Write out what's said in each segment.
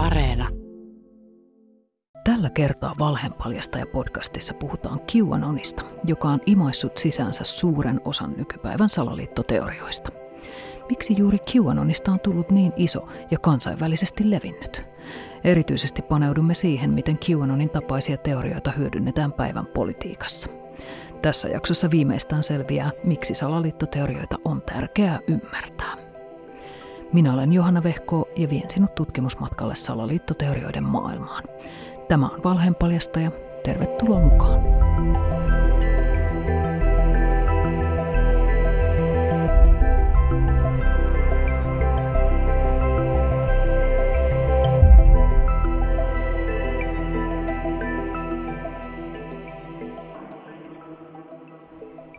Areena. Tällä kertaa Valheenpaljastaja podcastissa puhutaan QAnonista, joka on imaissut sisäänsä suuren osan nykypäivän salaliittoteorioista. Miksi juuri QAnonista on tullut niin iso ja kansainvälisesti levinnyt? Erityisesti paneudumme siihen, miten QAnonin tapaisia teorioita hyödynnetään päivän politiikassa. Tässä jaksossa viimeistään selviää, miksi salaliittoteorioita on tärkeää ymmärtää. Minä olen Johanna Vehko ja vien sinut tutkimusmatkalle salaliittoteorioiden maailmaan. Tämä on Valheenpaljastaja. Tervetuloa mukaan.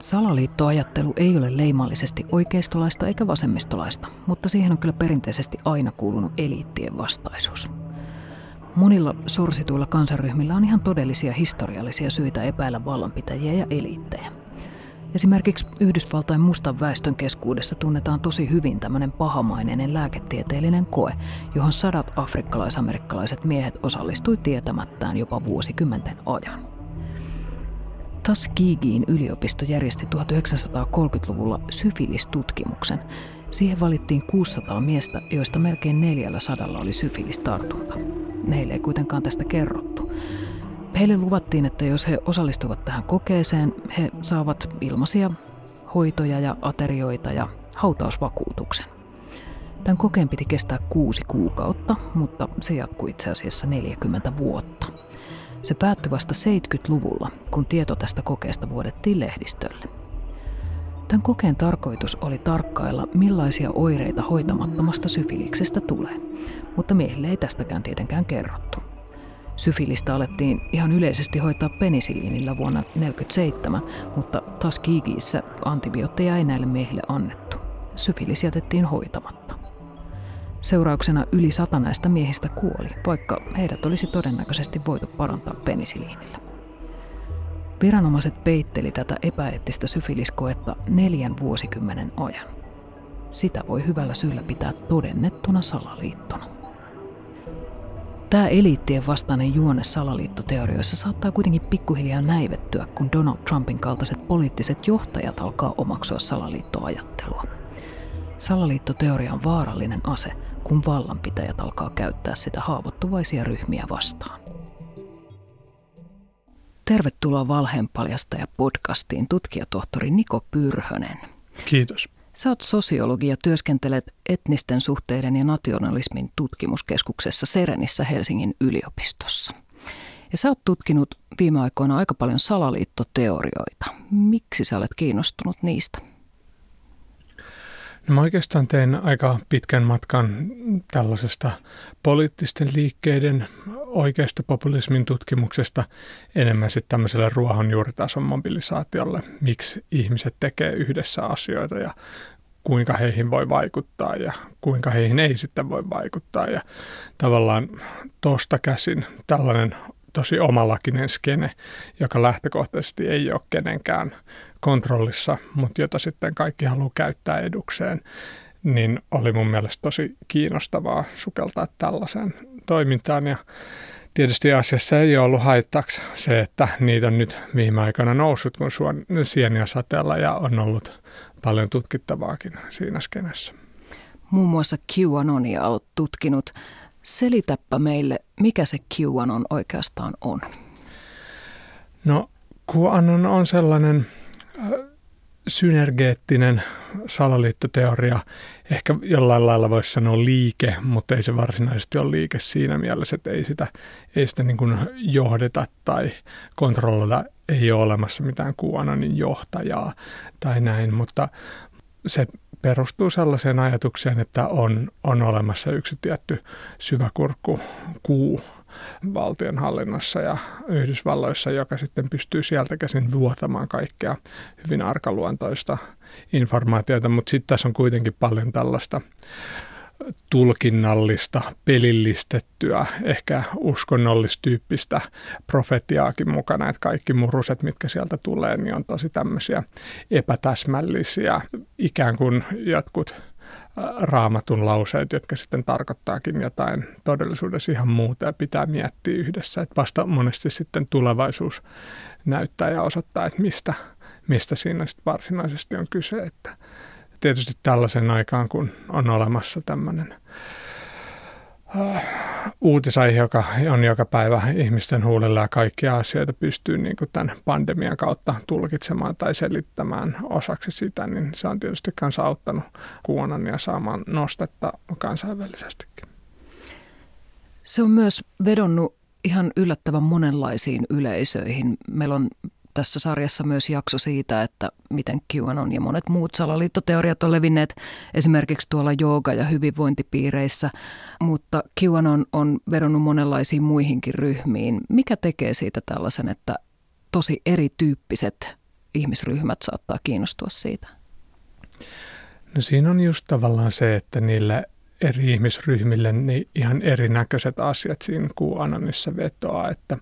Salaliittoajattelu ei ole leimallisesti oikeistolaista eikä vasemmistolaista, mutta siihen on kyllä perinteisesti aina kuulunut eliittien vastaisuus. Monilla sorsituilla kansaryhmillä on ihan todellisia historiallisia syitä epäillä vallanpitäjiä ja eliittejä. Esimerkiksi Yhdysvaltain mustan väestön keskuudessa tunnetaan tosi hyvin tämmöinen pahamaineinen lääketieteellinen koe, johon sadat afrikkalaisamerikkalaiset miehet osallistui tietämättään jopa vuosikymmenten ajan. Tuskegeein yliopisto järjesti 1930-luvulla syfilistutkimuksen. Siihen valittiin 600 miestä, joista melkein neljällä sadalla oli syfilistartunta. Heille ei kuitenkaan tästä kerrottu. Heille luvattiin, että jos he osallistuvat tähän kokeeseen, he saavat ilmaisia hoitoja ja aterioita ja hautausvakuutuksen. Tämän kokeen piti kestää kuusi kuukautta, mutta se jatkui itse asiassa 40 vuotta. Se päättyi vasta 70-luvulla, kun tieto tästä kokeesta vuodettiin lehdistölle. Tämän kokeen tarkoitus oli tarkkailla, millaisia oireita hoitamattomasta syfiliksestä tulee, mutta miehille ei tästäkään tietenkään kerrottu. Syfilistä alettiin ihan yleisesti hoitaa penisiliinillä vuonna 1947, mutta taas Kiikiissä antibiootteja ei näille miehille annettu. Syfilis jätettiin hoitamatta. Seurauksena yli sata näistä miehistä kuoli, vaikka heidät olisi todennäköisesti voitu parantaa penisiliinillä. Viranomaiset peitteli tätä epäeettistä syfiliskoetta neljän vuosikymmenen ajan. Sitä voi hyvällä syyllä pitää todennettuna salaliittona. Tämä eliittien vastainen juone salaliittoteorioissa saattaa kuitenkin pikkuhiljaa näivettyä, kun Donald Trumpin kaltaiset poliittiset johtajat alkaa omaksua salaliittoajattelua. Salaliittoteoria on vaarallinen ase, kun vallanpitäjät alkaa käyttää sitä haavoittuvaisia ryhmiä vastaan. Tervetuloa Valheenpaljastaja podcastiin tutkijatohtori Niko Pyrhönen. Kiitos. Sä oot sosiologi ja työskentelet etnisten suhteiden ja nationalismin tutkimuskeskuksessa Serenissä Helsingin yliopistossa. Ja sä oot tutkinut viime aikoina aika paljon salaliittoteorioita. Miksi sä olet kiinnostunut niistä? No mä oikeastaan tein aika pitkän matkan tällaisesta poliittisten liikkeiden oikeistopopulismin tutkimuksesta enemmän sitten tämmöiselle ruohonjuuritason mobilisaatiolle, miksi ihmiset tekee yhdessä asioita ja kuinka heihin voi vaikuttaa ja kuinka heihin ei sitten voi vaikuttaa. Ja tavallaan tuosta käsin tällainen tosi omalakinen skene, joka lähtökohtaisesti ei ole kenenkään kontrollissa, mutta jota sitten kaikki haluaa käyttää edukseen, niin oli mun mielestä tosi kiinnostavaa sukeltaa tällaiseen toimintaan. Ja tietysti asiassa ei ole ollut haittaksi se, että niitä on nyt viime aikoina noussut kun sieniä sateella ja on ollut paljon tutkittavaakin siinä skenessä. Muun muassa QAnonia olet tutkinut. Selitäpä meille, mikä se QAnon oikeastaan on. No QAnon on sellainen synergeettinen salaliittoteoria, ehkä jollain lailla voisi sanoa liike, mutta ei se varsinaisesti ole liike siinä mielessä, että ei sitä, ei sitä niin kuin johdeta tai kontrolloida, ei ole olemassa mitään QAnonin johtajaa tai näin, mutta se perustuu sellaiseen ajatukseen, että on, on olemassa yksi tietty syväkurkku kuu, valtionhallinnossa ja Yhdysvalloissa, joka sitten pystyy sieltä käsin vuotamaan kaikkea hyvin arkaluontoista informaatiota, mutta sitten tässä on kuitenkin paljon tällaista tulkinnallista, pelillistettyä, ehkä uskonnollistyyppistä profetiaakin mukana, että kaikki muruset, mitkä sieltä tulee, niin on tosi tämmöisiä epätäsmällisiä, ikään kuin jotkut raamatun lauseet, jotka sitten tarkoittaakin jotain todellisuudessa ihan muuta ja pitää miettiä yhdessä. Että vasta monesti sitten tulevaisuus näyttää ja osoittaa, että mistä, mistä siinä sitten varsinaisesti on kyse. Että tietysti tällaisen aikaan, kun on olemassa tämmöinen uutisaihe, joka on joka päivä ihmisten huulilla ja kaikkia asioita pystyy niin kuin tämän pandemian kautta tulkitsemaan tai selittämään osaksi sitä, niin se on tietysti myös auttanut kuonan ja saamaan nostetta kansainvälisestikin. Se on myös vedonnut ihan yllättävän monenlaisiin yleisöihin. Meillä on tässä sarjassa myös jakso siitä, että miten QAnon ja monet muut salaliittoteoriat on levinneet esimerkiksi tuolla jooga- ja hyvinvointipiireissä, mutta QAnon on vedonnut monenlaisiin muihinkin ryhmiin. Mikä tekee siitä tällaisen, että tosi erityyppiset ihmisryhmät saattaa kiinnostua siitä? No siinä on just tavallaan se, että niille eri ihmisryhmille niin ihan erinäköiset asiat siinä QAnonissa vetoaa, että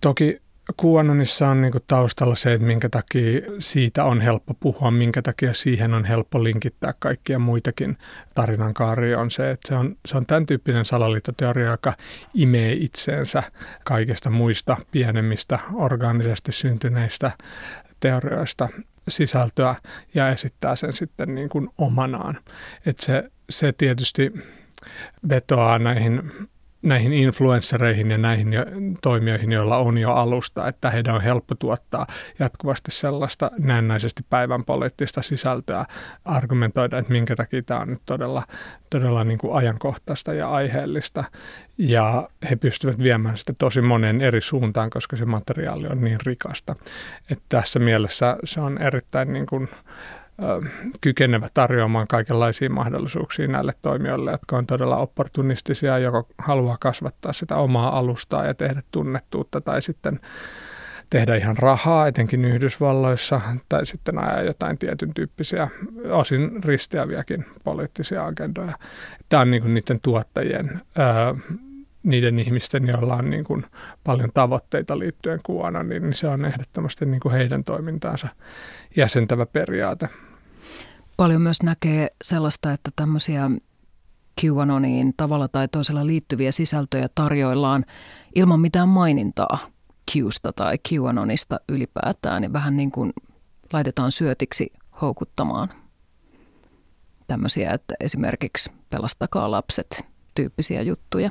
toki QAnonissa on niinku taustalla se, että minkä takia siitä on helppo puhua, minkä takia siihen on helppo linkittää kaikkia muitakin tarinankaari on se, että se on, se on tämän tyyppinen salaliittoteoria, joka imee itseensä kaikista muista pienemmistä orgaanisesti syntyneistä teorioista sisältöä ja esittää sen sitten niin kuin omanaan. Että se, se tietysti vetoaa näihin näihin influenssereihin ja näihin toimijoihin, joilla on jo alusta, että heidän on helppo tuottaa jatkuvasti sellaista näennäisesti päivän poliittista sisältöä, argumentoida, että minkä takia tämä on nyt todella, todella niin kuin ajankohtaista ja aiheellista. Ja he pystyvät viemään sitä tosi monen eri suuntaan, koska se materiaali on niin rikasta. Että tässä mielessä se on erittäin niin kuin, kykenevä tarjoamaan kaikenlaisia mahdollisuuksia näille toimijoille, jotka on todella opportunistisia, joko haluaa kasvattaa sitä omaa alustaa ja tehdä tunnettuutta tai sitten tehdä ihan rahaa, etenkin Yhdysvalloissa, tai sitten ajaa jotain tietyn tyyppisiä, osin risteäviäkin poliittisia agendoja. Tämä on niin niiden tuottajien, niiden ihmisten, joilla on niin kuin paljon tavoitteita liittyen kuona, niin se on ehdottomasti niin kuin heidän toimintaansa jäsentävä periaate. Paljon myös näkee sellaista, että tämmöisiä QAnoniin tavalla tai toisella liittyviä sisältöjä tarjoillaan ilman mitään mainintaa Qsta tai QAnonista ylipäätään, niin vähän niin kuin laitetaan syötiksi houkuttamaan tämmöisiä, että esimerkiksi pelastakaa lapset tyyppisiä juttuja.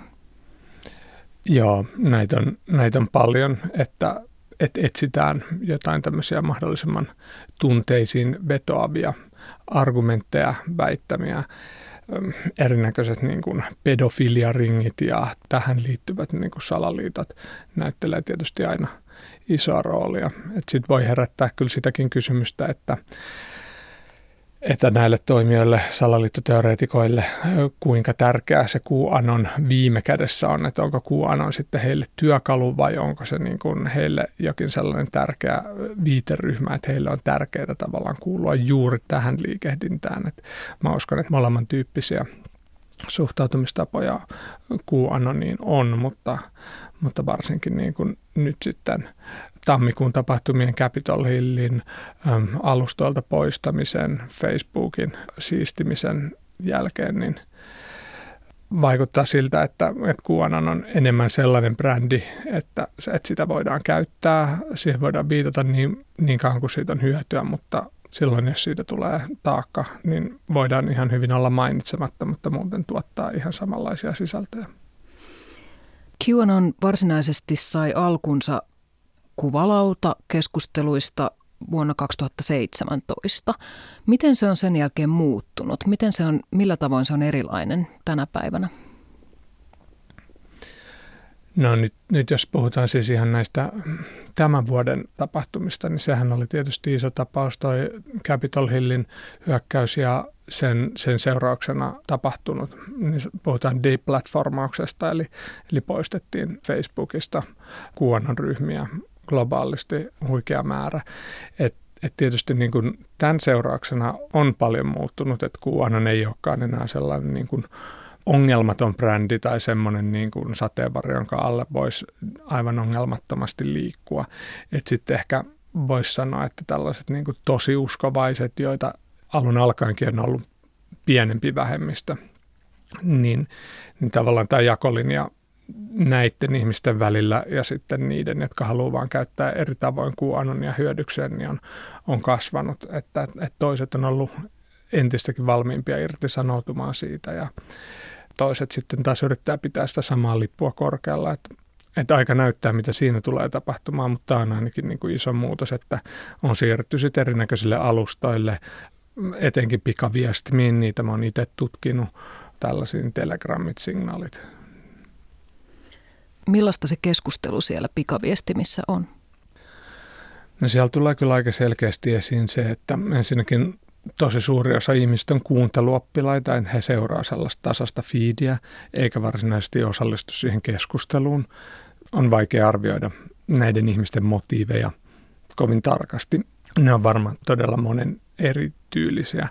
Joo, näitä on, näitä on paljon, että että etsitään jotain tämmöisiä mahdollisimman tunteisiin vetoavia argumentteja, väittämiä, erinäköiset niin kuin pedofiliaringit ja tähän liittyvät niin kuin salaliitot näyttelee tietysti aina isoa roolia. Sitten voi herättää kyllä sitäkin kysymystä, että että näille toimijoille, salaliittoteoreetikoille, kuinka tärkeää se QAnon viime kädessä on, että onko QAnon sitten heille työkalu vai onko se niin kuin heille jokin sellainen tärkeä viiteryhmä, että heille on tärkeää tavallaan kuulua juuri tähän liikehdintään. Että mä uskon, että molemman tyyppisiä suhtautumistapoja QAnoniin on, mutta, mutta varsinkin niin kuin nyt sitten tammikuun tapahtumien Capitol Hillin äm, alustoilta poistamisen, Facebookin siistimisen jälkeen, niin vaikuttaa siltä, että, että QAnon on enemmän sellainen brändi, että, että sitä voidaan käyttää, siihen voidaan viitata niin, niin kauan kuin siitä on hyötyä, mutta silloin jos siitä tulee taakka, niin voidaan ihan hyvin olla mainitsematta, mutta muuten tuottaa ihan samanlaisia sisältöjä. QAnon varsinaisesti sai alkunsa kuvalauta keskusteluista vuonna 2017. Miten se on sen jälkeen muuttunut? Miten se on, millä tavoin se on erilainen tänä päivänä? No nyt, nyt jos puhutaan siis ihan näistä tämän vuoden tapahtumista, niin sehän oli tietysti iso tapaus toi Capitol Hillin hyökkäys ja sen, sen seurauksena tapahtunut. Niin puhutaan deplatformauksesta, eli, eli poistettiin Facebookista kuonon ryhmiä globaalisti huikea määrä. Et, et tietysti niin kuin tämän seurauksena on paljon muuttunut, että QAnon ei olekaan enää sellainen niin kuin ongelmaton brändi tai semmoinen niin kuin sateenvarjo, jonka alle voisi aivan ongelmattomasti liikkua. Että sitten ehkä voisi sanoa, että tällaiset niin kuin tosi uskovaiset, joita alun alkaenkin on ollut pienempi vähemmistö, niin, niin tavallaan tämä jakolinja näiden ihmisten välillä ja sitten niiden, jotka haluaa vaan käyttää eri tavoin QAnonia hyödykseen, niin on, on kasvanut. Että, että toiset on ollut entistäkin valmiimpia irtisanoutumaan siitä ja toiset sitten taas yrittää pitää sitä samaa lippua korkealla. Että, että aika näyttää, mitä siinä tulee tapahtumaan, mutta tämä on ainakin niin kuin iso muutos, että on siirrytty sitten erinäköisille alustoille, etenkin pikaviestimiin, niitä mä oon itse tutkinut, tällaisiin telegramit, signaalit, Millaista se keskustelu siellä pikaviestimissä on? No siellä tulee kyllä aika selkeästi esiin se, että ensinnäkin tosi suuri osa ihmistä on kuunteluoppilaita, että he seuraa sellaista tasasta fiidiä, eikä varsinaisesti osallistu siihen keskusteluun. On vaikea arvioida näiden ihmisten motiiveja kovin tarkasti. Ne on varmaan todella monen erityylisiä.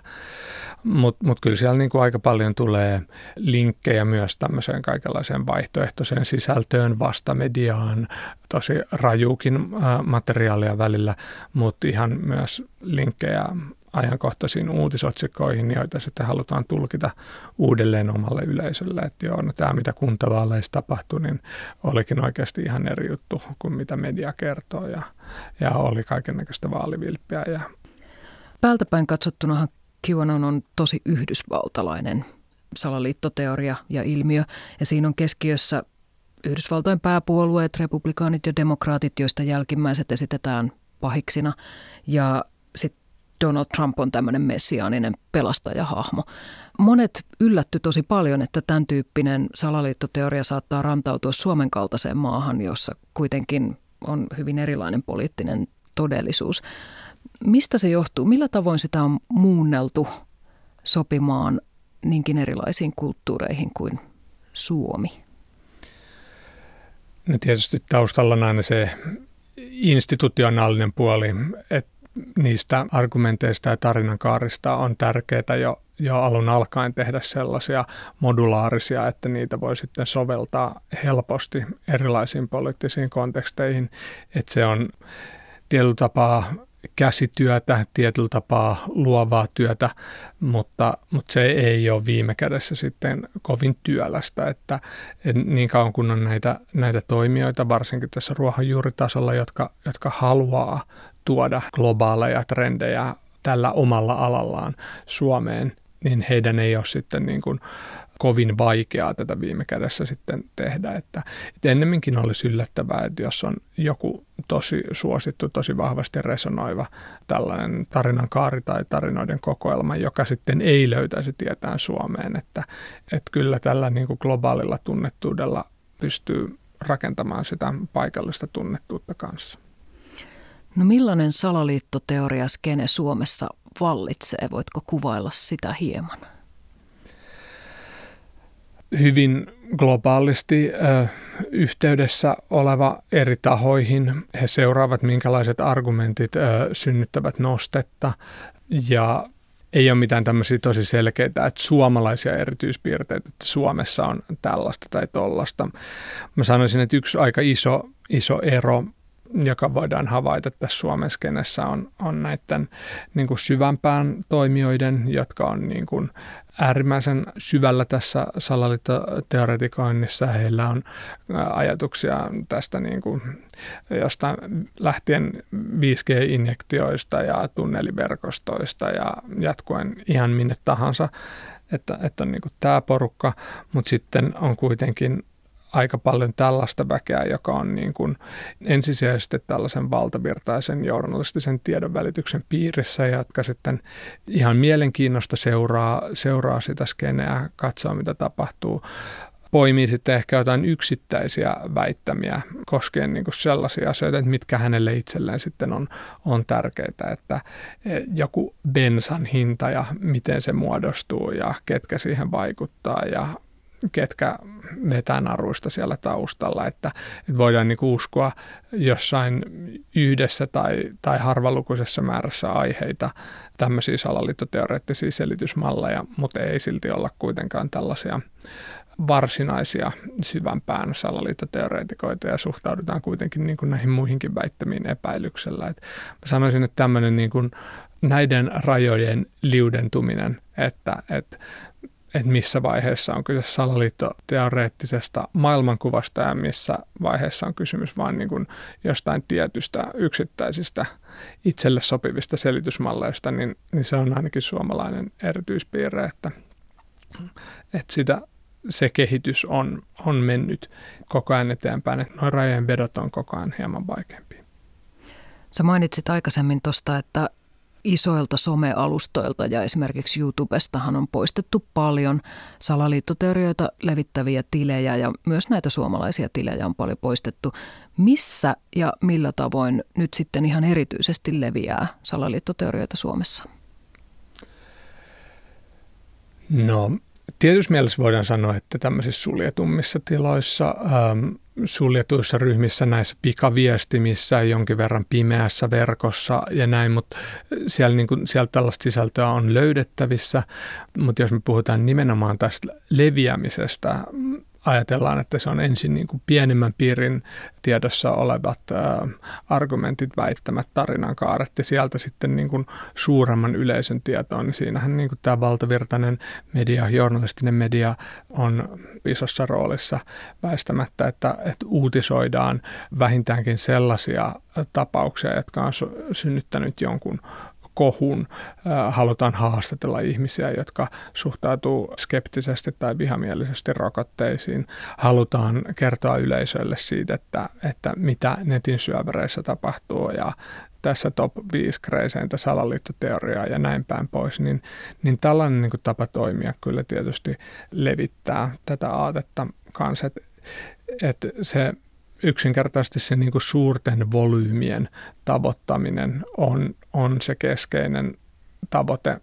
Mutta mut kyllä siellä niinku aika paljon tulee linkkejä myös tämmöiseen kaikenlaiseen vaihtoehtoiseen sisältöön, vastamediaan, tosi rajuukin materiaalia välillä, mutta ihan myös linkkejä ajankohtaisiin uutisotsikoihin, joita sitten halutaan tulkita uudelleen omalle yleisölle. Että joo, no tämä mitä kuntavaaleissa tapahtui, niin olikin oikeasti ihan eri juttu kuin mitä media kertoo ja, ja oli kaikennäköistä vaalivilppiä ja Päältäpäin katsottunahan QAnon on tosi yhdysvaltalainen salaliittoteoria ja ilmiö, ja siinä on keskiössä Yhdysvaltojen pääpuolueet, republikaanit ja demokraatit, joista jälkimmäiset esitetään pahiksina, ja sitten Donald Trump on tämmöinen messiaaninen pelastajahahmo. Monet yllätty tosi paljon, että tämän tyyppinen salaliittoteoria saattaa rantautua Suomen kaltaiseen maahan, jossa kuitenkin on hyvin erilainen poliittinen todellisuus. Mistä se johtuu? Millä tavoin sitä on muunneltu sopimaan niinkin erilaisiin kulttuureihin kuin Suomi? No tietysti taustalla on aina se institutionaalinen puoli, että niistä argumenteista ja tarinankaarista on tärkeää jo, jo alun alkaen tehdä sellaisia modulaarisia, että niitä voi sitten soveltaa helposti erilaisiin poliittisiin konteksteihin. Että se on tietyllä tapaa käsityötä, tietyllä tapaa luovaa työtä, mutta, mutta se ei ole viime kädessä sitten kovin työlästä, että, niin kauan kun on näitä, näitä toimijoita, varsinkin tässä ruohonjuuritasolla, jotka, jotka haluaa tuoda globaaleja trendejä tällä omalla alallaan Suomeen, niin heidän ei ole sitten niin kuin kovin vaikeaa tätä viime kädessä sitten tehdä. Että, että ennemminkin olisi yllättävää, että jos on joku tosi suosittu, tosi vahvasti resonoiva tällainen tarinan kaari tai tarinoiden kokoelma, joka sitten ei löytäisi tietään Suomeen, että, että kyllä tällä niin kuin globaalilla tunnettuudella pystyy rakentamaan sitä paikallista tunnettuutta kanssa. No millainen salaliittoteoria skene Suomessa vallitsee? Voitko kuvailla sitä hieman? Hyvin globaalisti ö, yhteydessä oleva eri tahoihin. He seuraavat, minkälaiset argumentit ö, synnyttävät nostetta ja ei ole mitään tämmöisiä tosi selkeitä, että suomalaisia erityispiirteitä, että Suomessa on tällaista tai tollasta. Mä sanoisin, että yksi aika iso, iso ero joka voidaan havaita tässä Suomen skenessä, on, on näiden niin kuin syvämpään toimijoiden, jotka on niin kuin äärimmäisen syvällä tässä salaliittoteoretikoinnissa. Heillä on ajatuksia tästä niin kuin jostain lähtien 5G-injektioista ja tunneliverkostoista ja jatkuen ihan minne tahansa, että, että on niin kuin tämä porukka, mutta sitten on kuitenkin aika paljon tällaista väkeä, joka on niin kuin ensisijaisesti tällaisen valtavirtaisen journalistisen tiedon välityksen piirissä, jotka sitten ihan mielenkiinnosta seuraa, seuraa sitä skeneä, katsoo mitä tapahtuu. Poimii sitten ehkä jotain yksittäisiä väittämiä koskien niin kuin sellaisia asioita, että mitkä hänelle itselleen sitten on, on tärkeitä, että e, joku bensan hinta ja miten se muodostuu ja ketkä siihen vaikuttaa ja ketkä vetää naruista siellä taustalla, että, että voidaan niin uskoa jossain yhdessä tai, tai harvalukuisessa määrässä aiheita tämmöisiä salaliittoteoreettisia selitysmalleja, mutta ei silti olla kuitenkaan tällaisia varsinaisia syvämpään salaliittoteoreetikoita ja suhtaudutaan kuitenkin niin kuin näihin muihinkin väittämiin epäilyksellä. Et mä sanoisin, että tämmöinen niin kuin näiden rajojen liudentuminen, että, että että missä vaiheessa on kyse salaliittoteoreettisesta maailmankuvasta ja missä vaiheessa on kysymys vain niin kuin jostain tietystä yksittäisistä itselle sopivista selitysmalleista, niin, niin se on ainakin suomalainen erityispiirre, että, että sitä, se kehitys on, on mennyt koko ajan eteenpäin, että nuo rajojen vedot on koko ajan hieman vaikeampia. Sä mainitsit aikaisemmin tuosta, että isoilta somealustoilta ja esimerkiksi YouTubestahan on poistettu paljon salaliittoteorioita levittäviä tilejä ja myös näitä suomalaisia tilejä on paljon poistettu. Missä ja millä tavoin nyt sitten ihan erityisesti leviää salaliittoteorioita Suomessa? No tietysti mielessä voidaan sanoa, että tämmöisissä suljetummissa tiloissa ähm, suljetuissa ryhmissä näissä pikaviestimissä, jonkin verran pimeässä verkossa ja näin, mutta siellä, niin kuin, siellä tällaista sisältöä on löydettävissä. Mutta jos me puhutaan nimenomaan tästä leviämisestä, ajatellaan, että se on ensin niin kuin pienimmän piirin tiedossa olevat ä, argumentit, väittämät, kaaret ja sieltä sitten niin kuin suuremman yleisön tietoon, niin siinähän niin kuin tämä valtavirtainen media, journalistinen media on isossa roolissa väistämättä, että, että uutisoidaan vähintäänkin sellaisia tapauksia, jotka on synnyttänyt jonkun kohun. Halutaan haastatella ihmisiä, jotka suhtautuu skeptisesti tai vihamielisesti rokotteisiin. Halutaan kertoa yleisölle siitä, että, että mitä netin syövereissä tapahtuu ja tässä top 5 kreiseintä salaliittoteoriaa ja näin päin pois, niin, niin tällainen niin tapa toimia kyllä tietysti levittää tätä aatetta kanssa, että, että se yksinkertaisesti se niin kuin suurten volyymien tavoittaminen on, on se keskeinen tavoite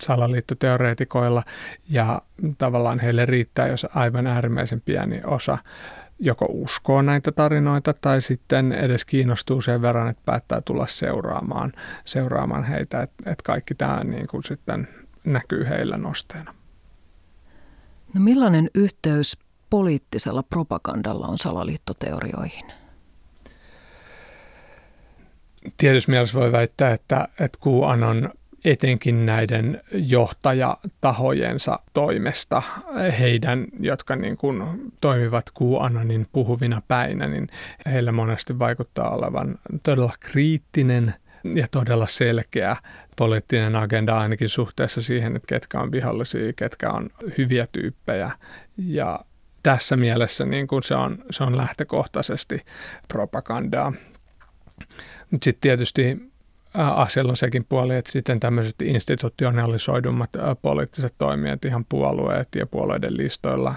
salaliittoteoreetikoilla ja tavallaan heille riittää, jos aivan äärimmäisen pieni osa joko uskoo näitä tarinoita tai sitten edes kiinnostuu sen verran, että päättää tulla seuraamaan, seuraamaan heitä, että, että kaikki tämä niin kuin sitten näkyy heillä nosteena. No millainen yhteys poliittisella propagandalla on salaliittoteorioihin? Tietysti mielessä voi väittää, että, että QAnon etenkin näiden johtajatahojensa toimesta, heidän, jotka niin kuin toimivat QAnonin puhuvina päinä, niin heillä monesti vaikuttaa olevan todella kriittinen ja todella selkeä poliittinen agenda ainakin suhteessa siihen, että ketkä on vihollisia, ketkä on hyviä tyyppejä ja tässä mielessä niin kuin se, on, se on lähtökohtaisesti propagandaa. Mutta sitten tietysti asialla on sekin puoli, että sitten tämmöiset institutionalisoidummat poliittiset toimijat, ihan puolueet ja puolueiden listoilla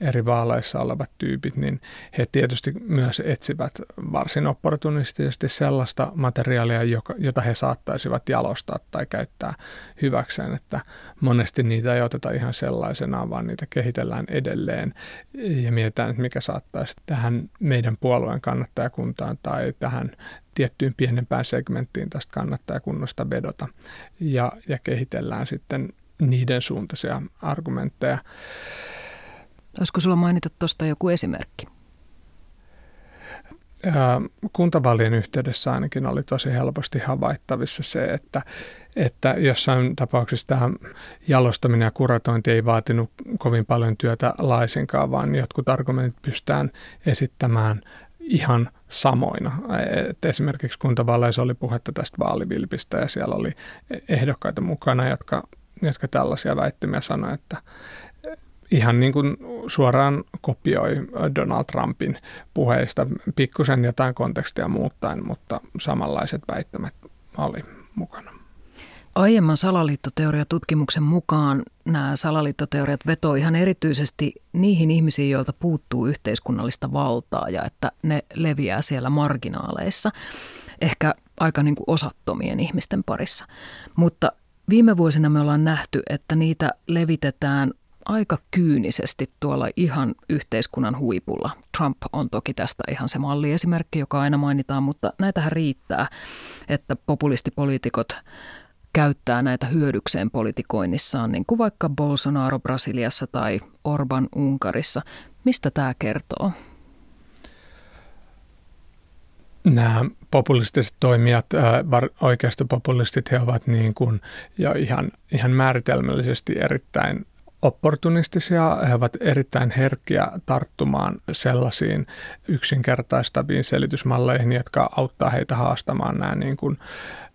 eri vaaleissa olevat tyypit, niin he tietysti myös etsivät varsin opportunistisesti sellaista materiaalia, joka, jota he saattaisivat jalostaa tai käyttää hyväkseen, että monesti niitä ei oteta ihan sellaisenaan, vaan niitä kehitellään edelleen. Ja mietitään, että mikä saattaisi tähän meidän puolueen kannattajakuntaan tai tähän tiettyyn pienempään segmenttiin tästä kannattajakunnasta vedota ja, ja kehitellään sitten niiden suuntaisia argumentteja. Olisiko sulla mainita tuosta joku esimerkki? Kuntavaalien yhteydessä ainakin oli tosi helposti havaittavissa se, että, että jossain tapauksessa tämä jalostaminen ja kuratointi ei vaatinut kovin paljon työtä laisinkaan, vaan jotkut argumentit pystytään esittämään ihan samoina. Et esimerkiksi kuntavaaleissa oli puhetta tästä vaalivilpistä ja siellä oli ehdokkaita mukana, jotka, jotka tällaisia väittämiä sanoivat, että ihan niin kuin suoraan kopioi Donald Trumpin puheista, pikkusen jotain kontekstia muuttaen, mutta samanlaiset väittämät oli mukana. Aiemman salaliittoteoriatutkimuksen mukaan nämä salaliittoteoriat vetoo ihan erityisesti niihin ihmisiin, joilta puuttuu yhteiskunnallista valtaa ja että ne leviää siellä marginaaleissa, ehkä aika niin kuin osattomien ihmisten parissa. Mutta viime vuosina me ollaan nähty, että niitä levitetään aika kyynisesti tuolla ihan yhteiskunnan huipulla. Trump on toki tästä ihan se malliesimerkki, joka aina mainitaan, mutta näitähän riittää, että populistipoliitikot käyttää näitä hyödykseen politikoinnissaan, niin kuin vaikka Bolsonaro Brasiliassa tai Orban Unkarissa. Mistä tämä kertoo? nämä populistiset toimijat, oikeistopopulistit, he ovat niin kuin jo ihan, ihan määritelmällisesti erittäin opportunistisia. He ovat erittäin herkkiä tarttumaan sellaisiin yksinkertaistaviin selitysmalleihin, jotka auttaa heitä haastamaan nämä niin kuin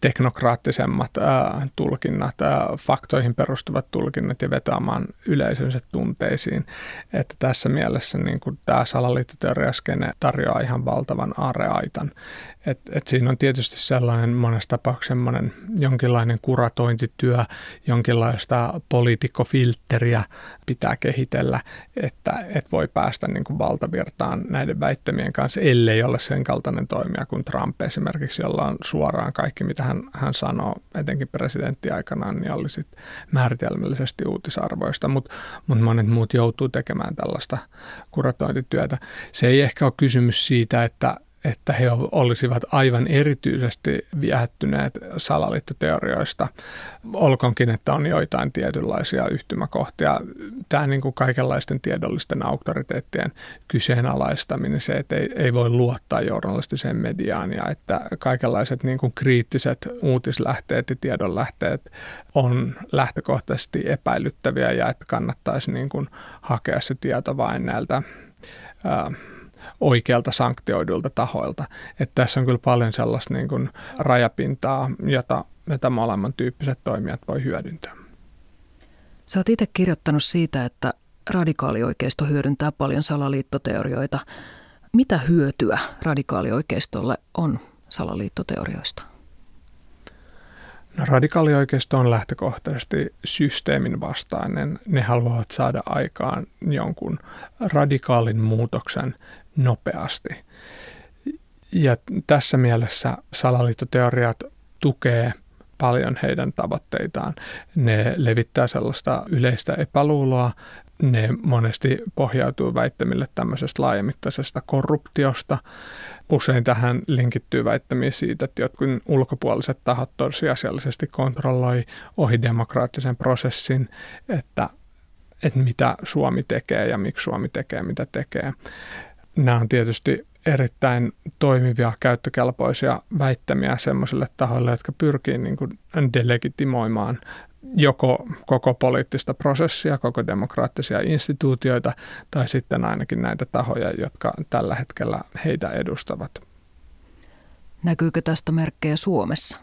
teknokraattisemmat ää, tulkinnat, ää, faktoihin perustuvat tulkinnat ja vetoamaan yleisönsä tunteisiin. Että tässä mielessä niin kuin tämä salaliittoteoriaskene tarjoaa ihan valtavan areaitan. Et, et siinä on tietysti sellainen monessa tapauksessa jonkinlainen kuratointityö, jonkinlaista poliitikkofiltteriä pitää kehitellä, että et voi päästä niin kuin valtavirtaan näiden väittämien kanssa, ellei ole sen kaltainen toimija kuin Trump esimerkiksi, jolla on suoraan kaikki, mitä hän, hän sanoo, etenkin presidenttiaikanaan, niin oli sit määritelmällisesti uutisarvoista, mutta mut monet muut joutuu tekemään tällaista kuratointityötä. Se ei ehkä ole kysymys siitä, että että he olisivat aivan erityisesti viehättyneet salaliittoteorioista. Olkonkin, että on joitain tietynlaisia yhtymäkohtia. Tämä niin kuin kaikenlaisten tiedollisten auktoriteettien kyseenalaistaminen, se, että ei, ei voi luottaa journalistiseen mediaan ja että kaikenlaiset niin kuin kriittiset uutislähteet ja tiedonlähteet on lähtökohtaisesti epäilyttäviä ja että kannattaisi niin kuin hakea se tieto vain näiltä ää, oikealta sanktioidulta tahoilta. Että tässä on kyllä paljon sellaista niin kuin rajapintaa, jota, jota molemman tyyppiset toimijat voi hyödyntää. Sä oot itse kirjoittanut siitä, että radikaalioikeisto hyödyntää paljon salaliittoteorioita. Mitä hyötyä radikaalioikeistolle on salaliittoteorioista? No, radikaalioikeisto on lähtökohtaisesti systeemin vastainen. Ne haluavat saada aikaan jonkun radikaalin muutoksen nopeasti. Ja tässä mielessä salaliittoteoriat tukee paljon heidän tavoitteitaan. Ne levittää sellaista yleistä epäluuloa, ne monesti pohjautuu väittämille tämmöisestä laajamittaisesta korruptiosta. Usein tähän linkittyy väittämiä siitä, että jotkut ulkopuoliset tahot tosiasiallisesti kontrolloi ohi demokraattisen prosessin, että, että mitä Suomi tekee ja miksi Suomi tekee, mitä tekee nämä on tietysti erittäin toimivia, käyttökelpoisia väittämiä sellaisille tahoille, jotka pyrkii niin kuin delegitimoimaan joko koko poliittista prosessia, koko demokraattisia instituutioita tai sitten ainakin näitä tahoja, jotka tällä hetkellä heitä edustavat. Näkyykö tästä merkkejä Suomessa?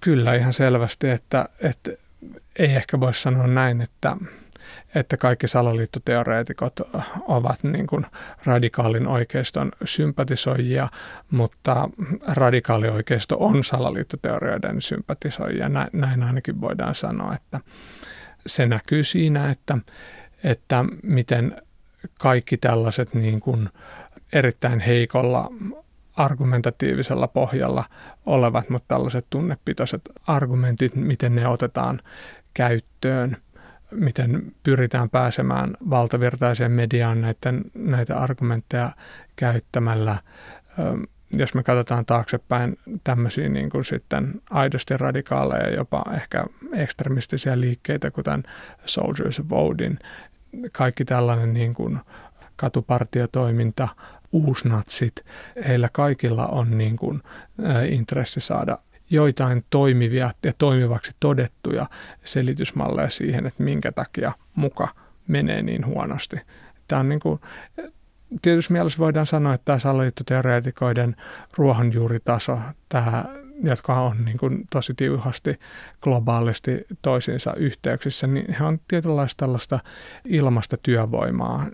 Kyllä ihan selvästi, että, että ei ehkä voi sanoa näin, että että kaikki salaliittoteoreetikot ovat niin kuin radikaalin oikeiston sympatisoijia, mutta radikaalioikeisto on salaliittoteorioiden sympatisoijia. Näin ainakin voidaan sanoa, että se näkyy siinä, että, että miten kaikki tällaiset niin kuin erittäin heikolla argumentatiivisella pohjalla olevat, mutta tällaiset tunnepitoiset argumentit, miten ne otetaan käyttöön – miten pyritään pääsemään valtavirtaiseen mediaan näiden, näitä argumentteja käyttämällä. Jos me katsotaan taaksepäin tämmöisiä niin kuin sitten aidosti radikaaleja, jopa ehkä ekstremistisiä liikkeitä, kuten Soldiers of Odin, kaikki tällainen niin kuin katupartiotoiminta, uusnatsit, heillä kaikilla on niin kuin, intressi saada joitain toimivia ja toimivaksi todettuja selitysmalleja siihen, että minkä takia muka menee niin huonosti. Tämä on niin kuin, tietysti mielessä voidaan sanoa, että tämä salaliittoteoreetikoiden ruohonjuuritaso, tämä, jotka on niin kuin tosi tiuhasti globaalisti toisiinsa yhteyksissä, niin he on tietynlaista tällaista ilmasta työvoimaa,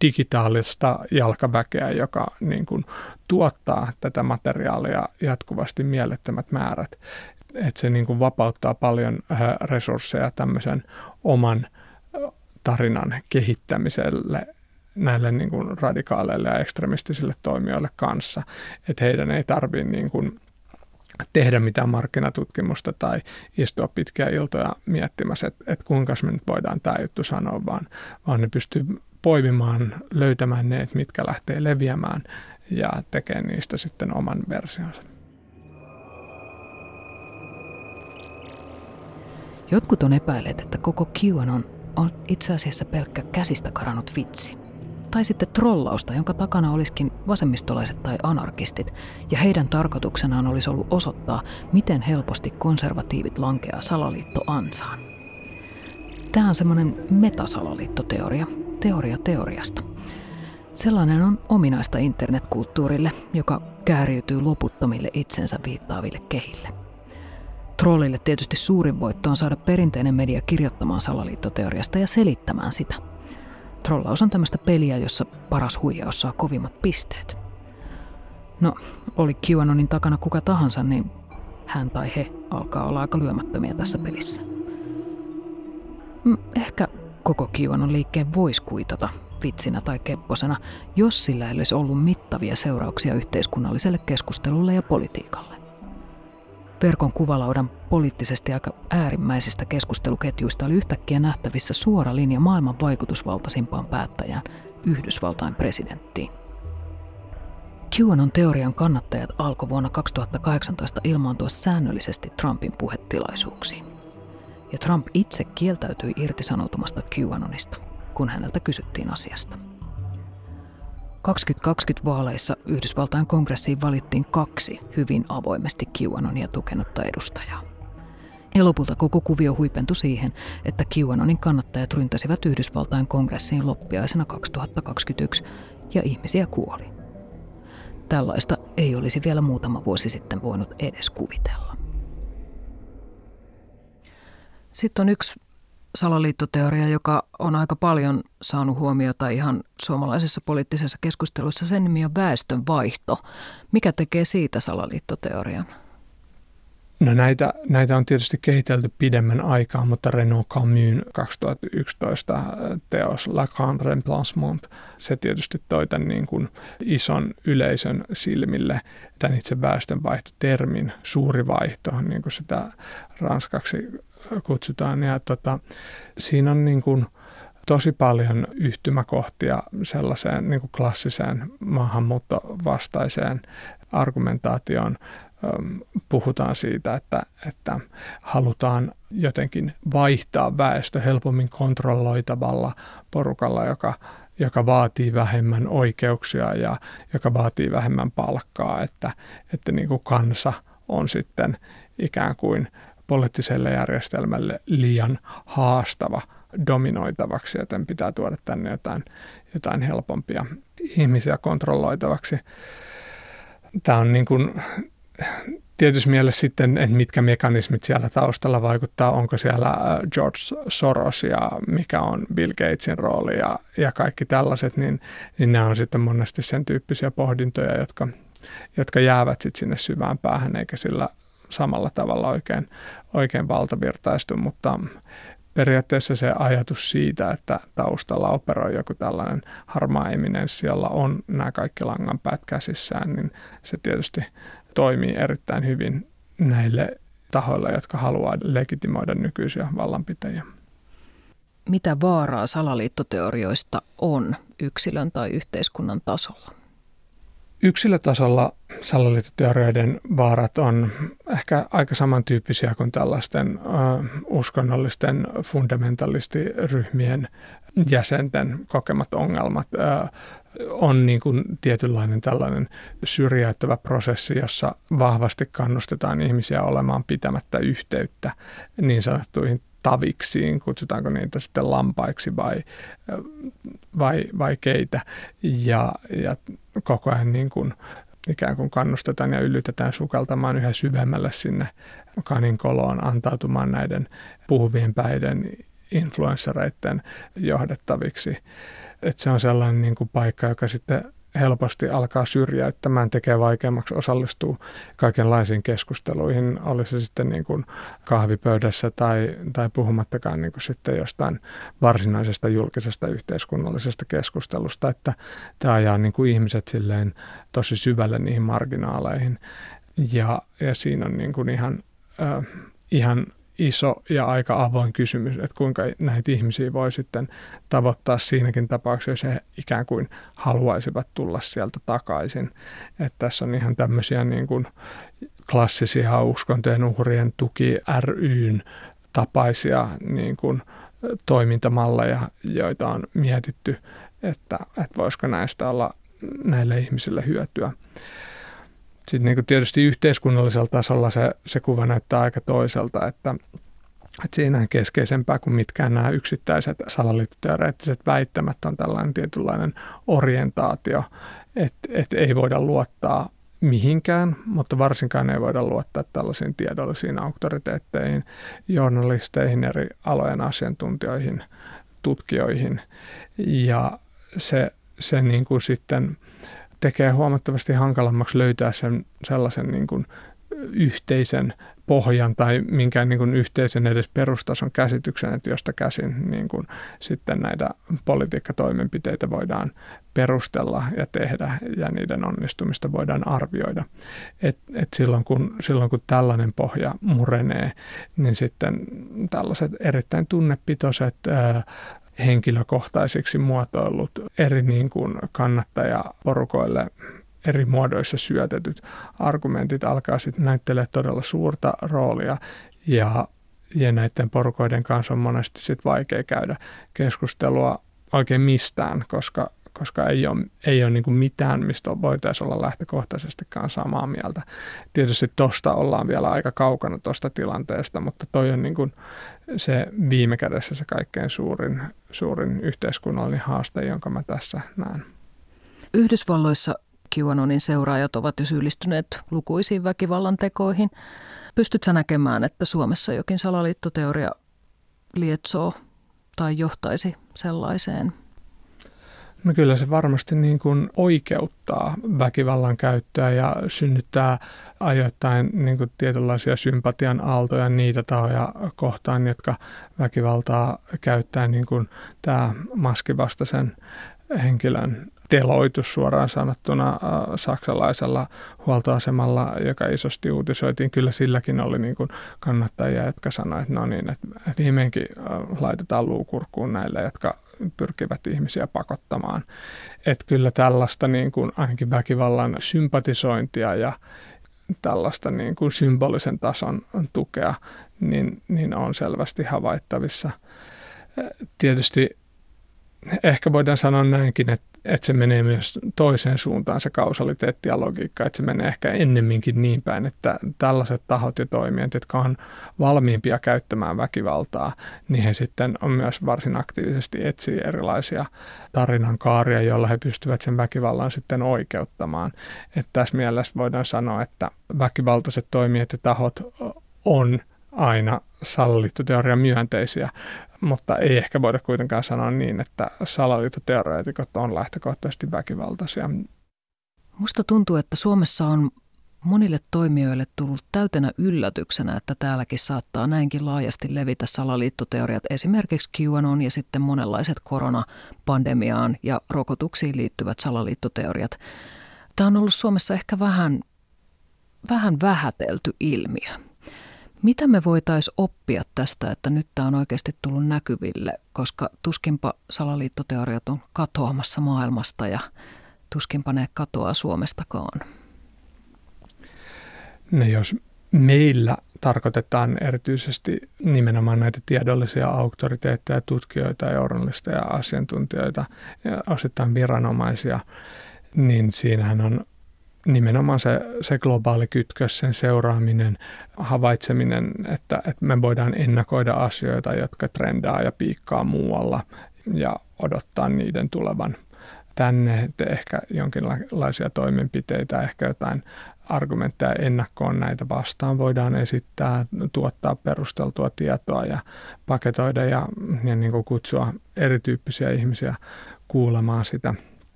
digitaalista jalkaväkeä, joka niin kuin tuottaa tätä materiaalia jatkuvasti mielettömät määrät. Että se niin kuin vapauttaa paljon äh, resursseja tämmöisen oman äh, tarinan kehittämiselle näille niin kuin radikaaleille ja ekstremistisille toimijoille kanssa. Että heidän ei tarvitse niin kuin tehdä mitään markkinatutkimusta tai istua pitkiä iltoja miettimässä, että, että kuinka me nyt voidaan tämä juttu sanoa, vaan, vaan ne pystyy poimimaan, löytämään ne, mitkä lähtee leviämään ja tekee niistä sitten oman versionsa. Jotkut on epäilleet, että koko QAnon on itse asiassa pelkkä käsistä karannut vitsi. Tai sitten trollausta, jonka takana olisikin vasemmistolaiset tai anarkistit, ja heidän tarkoituksenaan olisi ollut osoittaa, miten helposti konservatiivit lankeaa salaliitto ansaan. Tämä on semmoinen metasalaliittoteoria, teoria teoriasta. Sellainen on ominaista internetkulttuurille, joka kääriytyy loputtomille itsensä viittaaville kehille. Trollille tietysti suurin voitto on saada perinteinen media kirjoittamaan salaliittoteoriasta ja selittämään sitä. Trollaus on tämmöistä peliä, jossa paras huijaus saa kovimmat pisteet. No, oli QAnonin takana kuka tahansa, niin hän tai he alkaa olla aika lyömättömiä tässä pelissä. Mm, ehkä koko QAnon liikkeen voisi kuitata vitsinä tai kepposena, jos sillä ei olisi ollut mittavia seurauksia yhteiskunnalliselle keskustelulle ja politiikalle. Verkon kuvalaudan poliittisesti aika äärimmäisistä keskusteluketjuista oli yhtäkkiä nähtävissä suora linja maailman vaikutusvaltaisimpaan päättäjään, Yhdysvaltain presidenttiin. QAnon teorian kannattajat alkoi vuonna 2018 ilmaantua säännöllisesti Trumpin puhetilaisuuksiin. Ja Trump itse kieltäytyi irtisanoutumasta QAnonista, kun häneltä kysyttiin asiasta. 2020 vaaleissa Yhdysvaltain kongressiin valittiin kaksi hyvin avoimesti QAnonia tukenutta edustajaa. Ja lopulta koko kuvio huipentui siihen, että QAnonin kannattajat ryntäsivät Yhdysvaltain kongressiin loppiaisena 2021 ja ihmisiä kuoli. Tällaista ei olisi vielä muutama vuosi sitten voinut edes kuvitella. Sitten on yksi salaliittoteoria, joka on aika paljon saanut huomiota ihan suomalaisessa poliittisessa keskustelussa. Sen nimi on väestönvaihto. Mikä tekee siitä salaliittoteorian? No näitä, näitä on tietysti kehitelty pidemmän aikaa, mutta Renault Camus 2011 teos Lacan Remplacement, se tietysti toi tämän niin kuin ison yleisön silmille tämän itse väestönvaihtotermin, suuri vaihto, niin kuin sitä ranskaksi kutsutaan. Ja tota, siinä on niin kuin tosi paljon yhtymäkohtia sellaiseen niin kuin klassiseen maahanmuuttovastaiseen argumentaatioon. Puhutaan siitä, että, että halutaan jotenkin vaihtaa väestö helpommin kontrolloitavalla porukalla, joka, joka vaatii vähemmän oikeuksia ja joka vaatii vähemmän palkkaa, että, että niin kuin kansa on sitten ikään kuin poliittiselle järjestelmälle liian haastava dominoitavaksi, joten pitää tuoda tänne jotain, jotain helpompia ihmisiä kontrolloitavaksi. Tämä on niin kuin, tietysti mielessä sitten, että mitkä mekanismit siellä taustalla vaikuttaa, onko siellä George Soros ja mikä on Bill Gatesin rooli ja, ja kaikki tällaiset, niin, niin nämä on sitten monesti sen tyyppisiä pohdintoja, jotka, jotka jäävät sitten sinne syvään päähän, eikä sillä samalla tavalla oikein, oikein valtavirtaistu, mutta periaatteessa se ajatus siitä, että taustalla operoi joku tällainen harmaa eminenssi, jolla on nämä kaikki langanpäät käsissään, niin se tietysti toimii erittäin hyvin näille tahoille, jotka haluaa legitimoida nykyisiä vallanpitäjiä. Mitä vaaraa salaliittoteorioista on yksilön tai yhteiskunnan tasolla? Yksilötasolla salaliittoteorioiden vaarat on ehkä aika samantyyppisiä kuin tällaisten uskonnollisten fundamentalistiryhmien jäsenten kokemat ongelmat. On niin kuin tietynlainen tällainen syrjäyttävä prosessi, jossa vahvasti kannustetaan ihmisiä olemaan pitämättä yhteyttä niin sanottuihin taviksiin, kutsutaanko niitä sitten lampaiksi vai, vai, vai keitä. Ja, ja koko ajan niin kuin ikään kuin kannustetaan ja yllytetään sukeltamaan yhä syvemmälle sinne kaninkoloon, antautumaan näiden puhuvien päiden influenssereiden johdettaviksi. Et se on sellainen niin kuin paikka, joka sitten helposti alkaa syrjäyttämään, tekee vaikeammaksi osallistua kaikenlaisiin keskusteluihin, oli se sitten niin kuin kahvipöydässä tai, tai puhumattakaan niin kuin sitten jostain varsinaisesta julkisesta yhteiskunnallisesta keskustelusta, että tämä ajaa niin kuin ihmiset silleen tosi syvälle niihin marginaaleihin. Ja, ja siinä on niin kuin ihan, äh, ihan iso ja aika avoin kysymys, että kuinka näitä ihmisiä voi sitten tavoittaa siinäkin tapauksessa, jos he ikään kuin haluaisivat tulla sieltä takaisin. Että tässä on ihan tämmöisiä niin kuin klassisia uskontojen uhrien tuki ryn tapaisia niin kuin toimintamalleja, joita on mietitty, että, että voisiko näistä olla näille ihmisille hyötyä. Sitten niin kuin tietysti yhteiskunnallisella tasolla se, se kuva näyttää aika toiselta, että, että siinä keskeisempää kuin mitkään nämä yksittäiset salaliittoteoreettiset väittämät on tällainen tietynlainen orientaatio, että, että ei voida luottaa mihinkään, mutta varsinkaan ei voida luottaa tällaisiin tiedollisiin auktoriteetteihin, journalisteihin, eri alojen asiantuntijoihin, tutkijoihin. Ja se, se niin kuin sitten tekee huomattavasti hankalammaksi löytää sen sellaisen niin kuin yhteisen pohjan tai minkään niin kuin yhteisen edes perustason käsityksen, että josta käsin niin kuin sitten näitä politiikkatoimenpiteitä voidaan perustella ja tehdä ja niiden onnistumista voidaan arvioida. Et, et silloin, kun, silloin kun tällainen pohja murenee, niin sitten tällaiset erittäin tunnepitoiset ää, henkilökohtaisiksi muotoillut eri niin kuin kannattajaporukoille eri muodoissa syötetyt argumentit alkaa sitten näyttelee todella suurta roolia. Ja, ja näiden porukoiden kanssa on monesti sitten vaikea käydä keskustelua oikein mistään, koska, koska ei ole, ei ole niin kuin mitään, mistä voitaisiin olla lähtökohtaisestikaan samaa mieltä. Tietysti tuosta ollaan vielä aika kaukana tuosta tilanteesta, mutta toi on niin kuin se viime kädessä se kaikkein suurin, suurin yhteiskunnallinen haaste, jonka mä tässä näen. Yhdysvalloissa QAnonin seuraajat ovat jo syyllistyneet lukuisiin väkivallan tekoihin. Pystytkö näkemään, että Suomessa jokin salaliittoteoria lietsoo tai johtaisi sellaiseen? No kyllä se varmasti niin kuin oikeuttaa väkivallan käyttöä ja synnyttää ajoittain niin kuin tietynlaisia sympatian aaltoja niitä tahoja kohtaan, jotka väkivaltaa käyttää, niin kuin tämä maskivastaisen henkilön teloitus suoraan sanottuna äh, saksalaisella huoltoasemalla, joka isosti uutisoitiin. Kyllä silläkin oli niin kuin kannattajia, jotka sanoivat, että no niin, että viimeinkin äh, laitetaan luukurkkuun näille, jotka pyrkivät ihmisiä pakottamaan. Että kyllä tällaista niin kuin ainakin väkivallan sympatisointia ja tällaista niin kuin symbolisen tason tukea, niin, niin on selvästi havaittavissa. Tietysti ehkä voidaan sanoa näinkin, että, että se menee myös toiseen suuntaan se kausaliteetti ja logiikka, että se menee ehkä ennemminkin niin päin, että tällaiset tahot ja toimijat, jotka on valmiimpia käyttämään väkivaltaa, niin he sitten on myös varsin aktiivisesti etsiä erilaisia tarinan kaaria, joilla he pystyvät sen väkivallan sitten oikeuttamaan. Että tässä mielessä voidaan sanoa, että väkivaltaiset toimijat ja tahot on aina salaliittoteoria myönteisiä, mutta ei ehkä voida kuitenkaan sanoa niin, että salaliittoteoreetikot on lähtökohtaisesti väkivaltaisia. Musta tuntuu, että Suomessa on monille toimijoille tullut täytenä yllätyksenä, että täälläkin saattaa näinkin laajasti levitä salaliittoteoriat, esimerkiksi QAnon ja sitten monenlaiset koronapandemiaan ja rokotuksiin liittyvät salaliittoteoriat. Tämä on ollut Suomessa ehkä vähän, vähän vähätelty ilmiö. Mitä me voitaisiin oppia tästä, että nyt tämä on oikeasti tullut näkyville, koska tuskinpa salaliittoteoriat on katoamassa maailmasta ja tuskinpa ne katoaa Suomestakaan? No jos meillä tarkoitetaan erityisesti nimenomaan näitä tiedollisia auktoriteetteja, tutkijoita, journalisteja, asiantuntijoita ja osittain viranomaisia, niin siinähän on nimenomaan se, se globaali kytkös, sen seuraaminen, havaitseminen, että, että me voidaan ennakoida asioita, jotka trendaa ja piikkaa muualla ja odottaa niiden tulevan tänne, että ehkä jonkinlaisia toimenpiteitä, ehkä jotain argumentteja ennakkoon näitä vastaan voidaan esittää, tuottaa perusteltua tietoa ja paketoida ja, ja niin kuin kutsua erityyppisiä ihmisiä kuulemaan sitä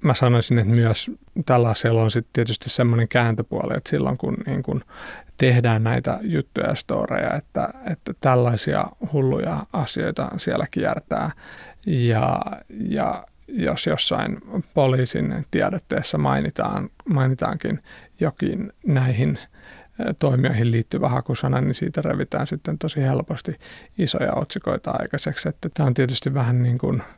mä sanoisin, että myös tällaisella on sitten tietysti semmoinen kääntöpuoli, että silloin kun, niin kun tehdään näitä juttuja ja storeja, että, että tällaisia hulluja asioita siellä kiertää ja, ja jos jossain poliisin tiedotteessa mainitaan, mainitaankin jokin näihin toimijoihin liittyvä hakusana, niin siitä revitään sitten tosi helposti isoja otsikoita aikaiseksi. Että tämä on tietysti vähän niin kuin –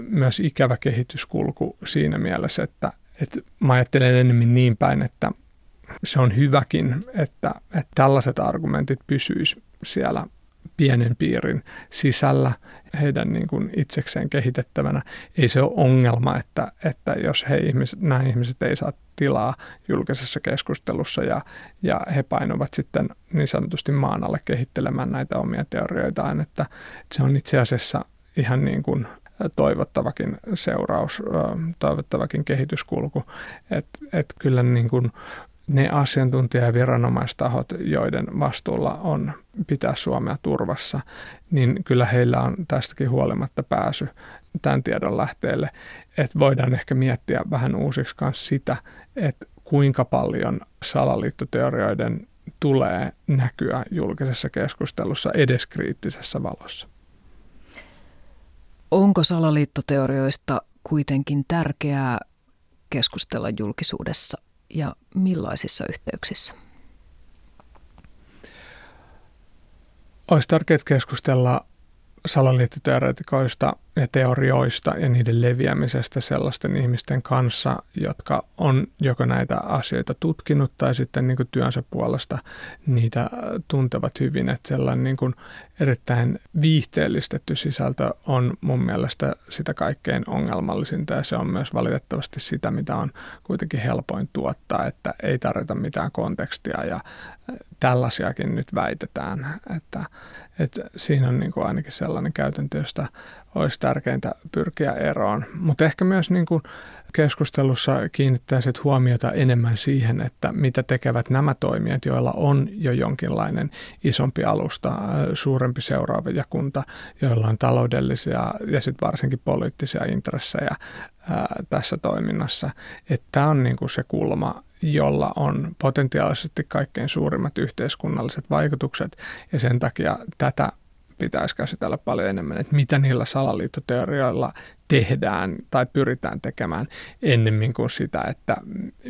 myös ikävä kehityskulku siinä mielessä, että, että mä ajattelen enemmän niin päin, että se on hyväkin, että, että tällaiset argumentit pysyis siellä pienen piirin sisällä heidän niin kuin itsekseen kehitettävänä. Ei se ole ongelma, että, että jos he ihmiset, nämä ihmiset ei saa tilaa julkisessa keskustelussa ja, ja he painuvat sitten niin sanotusti maan alle kehittelemään näitä omia teorioitaan, että, että se on itse asiassa ihan niin kuin toivottavakin seuraus, toivottavakin kehityskulku. Että et kyllä niin kuin ne asiantuntija- ja viranomaistahot, joiden vastuulla on pitää Suomea turvassa, niin kyllä heillä on tästäkin huolimatta pääsy tämän tiedon lähteelle. Että voidaan ehkä miettiä vähän uusiksi kanssa sitä, että kuinka paljon salaliittoteorioiden tulee näkyä julkisessa keskustelussa edes kriittisessä valossa. Onko salaliittoteorioista kuitenkin tärkeää keskustella julkisuudessa ja millaisissa yhteyksissä? Olisi tärkeää keskustella salaliittoteoreetikoista ja teorioista ja niiden leviämisestä sellaisten ihmisten kanssa, jotka on joko näitä asioita tutkinut tai sitten niin kuin työnsä puolesta niitä tuntevat hyvin. Että sellainen niin kuin erittäin viihteellistetty sisältö on mun mielestä sitä kaikkein ongelmallisinta ja se on myös valitettavasti sitä, mitä on kuitenkin helpoin tuottaa, että ei tarvita mitään kontekstia ja tällaisiakin nyt väitetään, että, että siinä on niin kuin ainakin sellainen käytäntö, josta olisi tärkeintä pyrkiä eroon. Mutta ehkä myös niin kuin keskustelussa kiinnittäisit huomiota enemmän siihen, että mitä tekevät nämä toimijat, joilla on jo jonkinlainen isompi alusta, suurempi seuraajakunta, joilla on taloudellisia ja sitten varsinkin poliittisia intressejä ää, tässä toiminnassa. Että tämä on niin kuin se kulma, jolla on potentiaalisesti kaikkein suurimmat yhteiskunnalliset vaikutukset ja sen takia tätä pitäisi käsitellä paljon enemmän, että mitä niillä salaliittoteorioilla tehdään tai pyritään tekemään ennemmin kuin sitä, että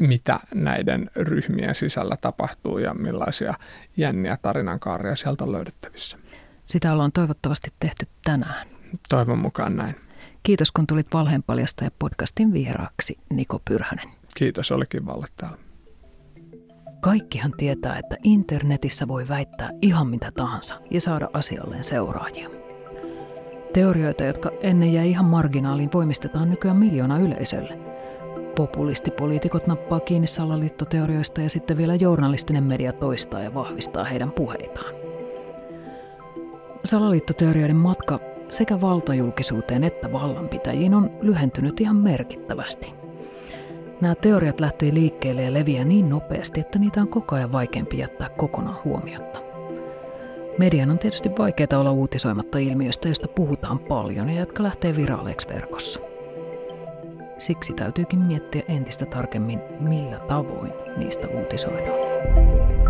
mitä näiden ryhmien sisällä tapahtuu ja millaisia jänniä tarinankaaria sieltä on löydettävissä. Sitä ollaan toivottavasti tehty tänään. Toivon mukaan näin. Kiitos kun tulit Valheenpaljasta ja podcastin vieraaksi Niko Pyrhänen. Kiitos, olikin valle täällä. Kaikkihan tietää, että internetissä voi väittää ihan mitä tahansa ja saada asialleen seuraajia. Teorioita, jotka ennen jäi ihan marginaaliin, voimistetaan nykyään miljoona yleisölle. Populistipoliitikot nappaa kiinni salaliittoteorioista ja sitten vielä journalistinen media toistaa ja vahvistaa heidän puheitaan. Salaliittoteorioiden matka sekä valtajulkisuuteen että vallanpitäjiin on lyhentynyt ihan merkittävästi – Nämä teoriat lähtee liikkeelle ja leviää niin nopeasti, että niitä on koko ajan vaikeampi jättää kokonaan huomiotta. Median on tietysti vaikeaa olla uutisoimatta ilmiöistä, joista puhutaan paljon ja jotka lähtee viraaleiksi verkossa. Siksi täytyykin miettiä entistä tarkemmin, millä tavoin niistä uutisoidaan.